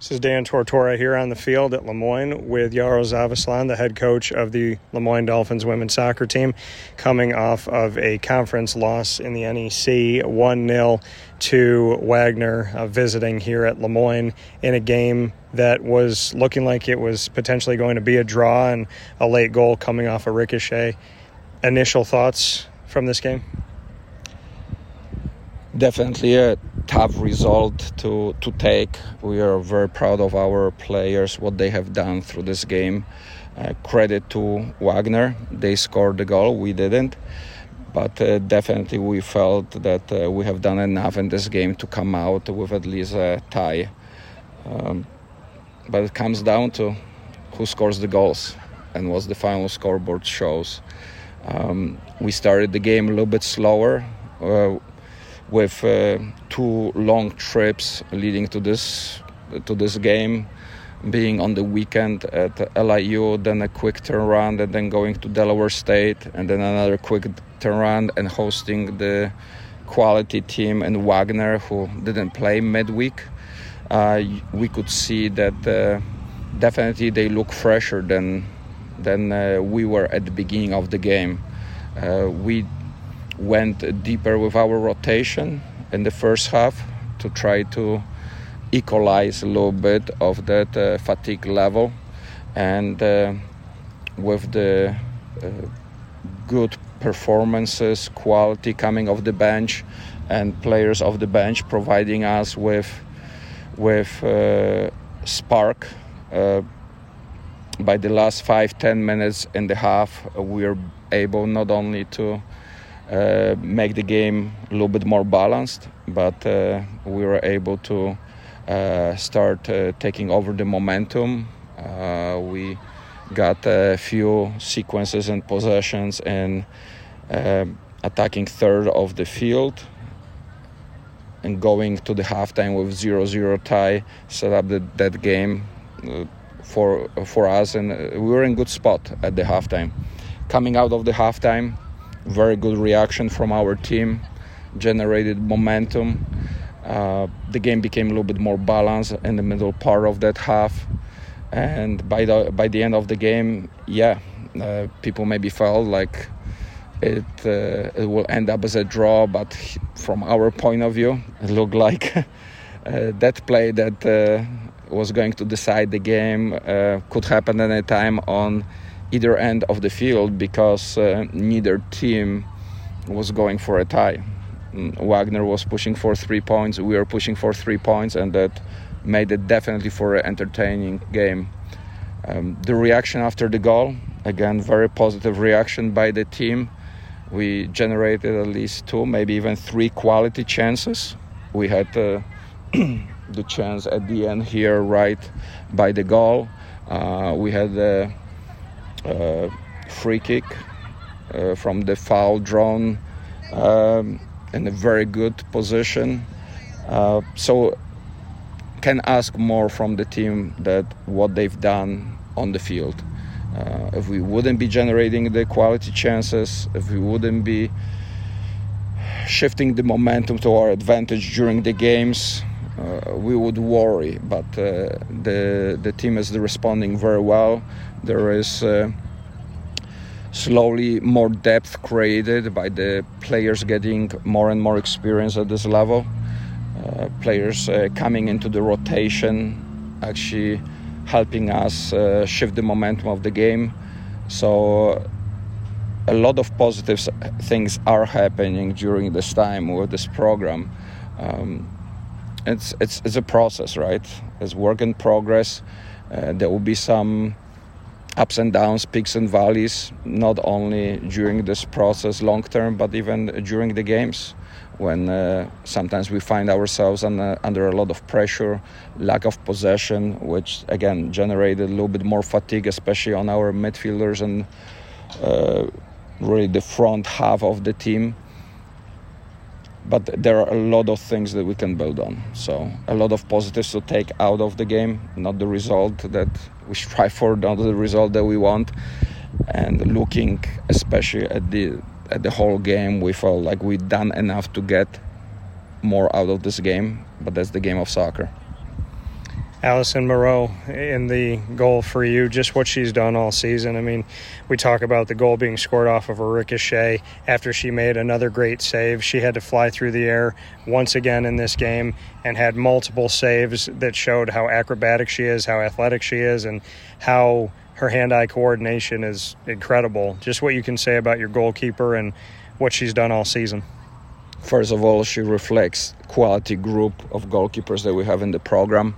This is Dan Tortora here on the field at LeMoyne with Jaro Zawislan, the head coach of the LeMoyne Dolphins women's soccer team, coming off of a conference loss in the NEC 1 0 to Wagner, uh, visiting here at LeMoyne in a game that was looking like it was potentially going to be a draw and a late goal coming off a ricochet. Initial thoughts from this game? Definitely a tough result to to take. We are very proud of our players, what they have done through this game. Uh, credit to Wagner, they scored the goal, we didn't. But uh, definitely, we felt that uh, we have done enough in this game to come out with at least a tie. Um, but it comes down to who scores the goals and what the final scoreboard shows. Um, we started the game a little bit slower. Uh, with uh, two long trips leading to this to this game being on the weekend at LIU, then a quick turnaround, and then going to Delaware State, and then another quick turnaround and hosting the quality team and Wagner, who didn't play midweek. Uh, we could see that uh, definitely they look fresher than than uh, we were at the beginning of the game. Uh, we went deeper with our rotation in the first half to try to equalize a little bit of that uh, fatigue level. And uh, with the uh, good performances quality coming off the bench and players off the bench providing us with with uh, spark uh, by the last five ten minutes in the half we're able not only to uh, make the game a little bit more balanced. But uh, we were able to uh, start taking over the momentum. we got a few sequences and possessions and attacking third of the field and going to the halftime with 0-0 tie set up the, that game uh, for for us and we were in good spot at the halftime coming out of the halftime very good reaction from our team, generated momentum. Uh, the game became a little bit more balanced in the middle part of that half, and by the by the end of the game, yeah, uh, people maybe felt like it uh, it will end up as a draw, but from our point of view, it looked like uh, that play that uh, was going to decide the game uh, could happen any time on either end of the field because uh, neither team was going for a tie. Mm, Wagner was pushing for three points, we were pushing for three points, and that made it definitely for an entertaining game. Um, the reaction after the goal, again, very positive reaction by the team. We generated at least two, maybe even three quality chances. We had uh, the chance at the end here, right by the goal. Uh, we had the uh, free kick uh, from the foul drawn um, in a very good position. Uh, so can ask more from the team that what they've done on the field. Uh, if we wouldn't be generating the quality chances, if we wouldn't be shifting the momentum to our advantage during the games, uh, we would worry. But uh, the the team is responding very well. There is uh, slowly more depth created by the players getting more and more experience at this level. Uh, players uh, coming into the rotation, actually helping us uh, shift the momentum of the game. So a lot of positive things are happening during this time with this program. Um, it's, it's, it's a process, right? It's work in progress. Uh, there will be some ups and downs, peaks and valleys, not only during this process long term, but even during the games when uh, sometimes we find ourselves under, under a lot of pressure, lack of possession, which again generated a little bit more fatigue, especially on our midfielders and uh, really the front half of the team but there are a lot of things that we can build on. So a lot of positives to take out of the game, not the result that we strive for, not the result that we want. And looking especially at the at the whole game, we felt like we'd done enough to get more out of this game. But that's the game of soccer. Allison Moreau in the goal for you, just what she's done all season. I mean, we talk about the goal being scored off of a ricochet after she made another great save. She had to fly through the air once again in this game and had multiple saves that showed how acrobatic she is, how athletic she is, and how her hand eye coordination is incredible. Just what you can say about your goalkeeper and what she's done all season. First of all, she reflects quality group of goalkeepers that we have in the program.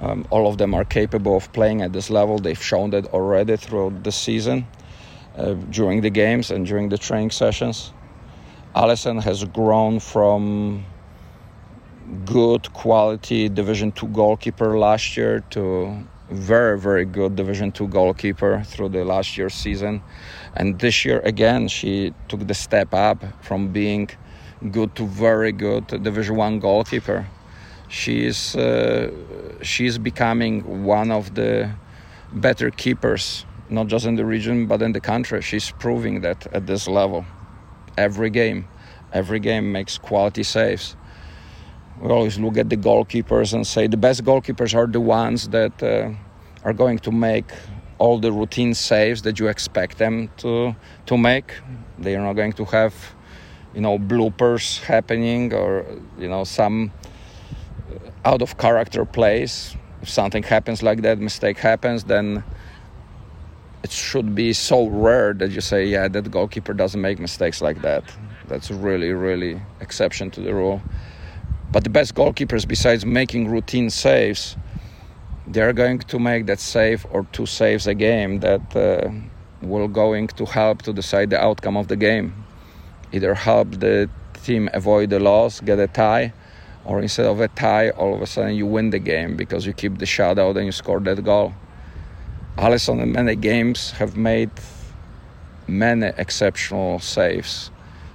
Um, all of them are capable of playing at this level. They've shown that already throughout the season, uh, during the games and during the training sessions. Allison has grown from good quality Division Two goalkeeper last year to very very good Division Two goalkeeper through the last year's season, and this year again she took the step up from being good to very good Division One goalkeeper. She's uh, she's becoming one of the better keepers, not just in the region but in the country. She's proving that at this level, every game, every game makes quality saves. We always look at the goalkeepers and say the best goalkeepers are the ones that uh, are going to make all the routine saves that you expect them to to make. They are not going to have you know bloopers happening or you know some out of character plays. If something happens like that mistake happens then it should be so rare that you say yeah that goalkeeper doesn't make mistakes like that. That's really really exception to the rule. But the best goalkeepers besides making routine saves they're going to make that save or two saves a game that uh, will going to help to decide the outcome of the game. Either help the team avoid the loss, get a tie, or instead of a tie, all of a sudden you win the game because you keep the shutout and you score that goal. Allison in many games have made many exceptional saves.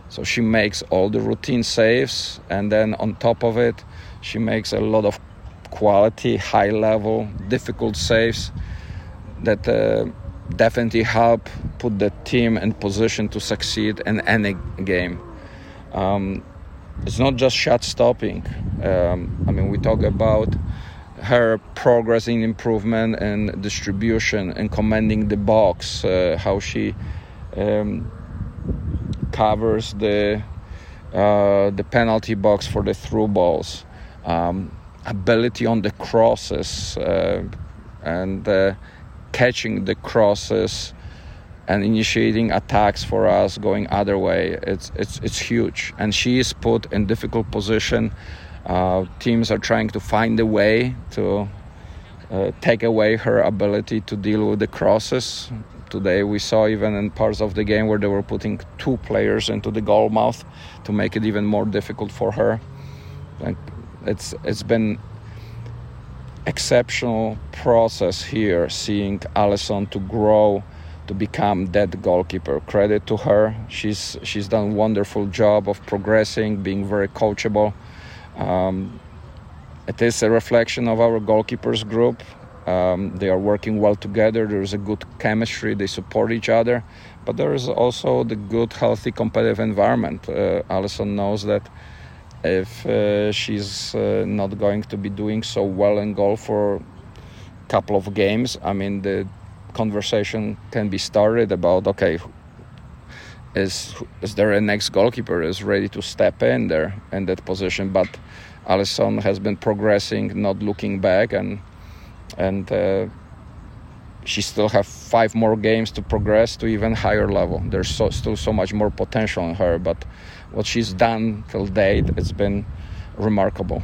So she makes all the routine saves, and then on top of it, she makes a lot of quality, high level, difficult saves that uh, definitely help put the team in position to succeed in any game. Um, it's not just shot stopping. Um, I mean, we talk about her progress in improvement and distribution and commanding the box, uh, how she um, covers the uh, the penalty box for the through balls, um, ability on the crosses, uh, and uh, catching the crosses and initiating attacks for us going other way it's it's it's huge. And she is put in difficult position. Uh, teams are trying to find a way to uh, take away her ability to deal with the crosses. Today we saw even in parts of the game where they were putting two players into the goal mouth to make it even more difficult for her. Like it's it's been exceptional process here, seeing Allison to grow to become that goalkeeper. Credit to her. She's she's done a wonderful job of progressing, being very coachable. Um, it is a reflection of our goalkeepers group. Um, they are working well together. There is a good chemistry. They support each other, but there is also the good, healthy, competitive environment. Uh, Allison knows that if uh, she's uh, not going to be doing so well in goal for a couple of games, I mean, the conversation can be started about okay, is is there a next goalkeeper is ready to step in there in that position? But Allison has been progressing, not looking back, and and uh, she still have five more games to progress to even higher level. There's so, still so much more potential in her, but what she's done till date, it's been remarkable.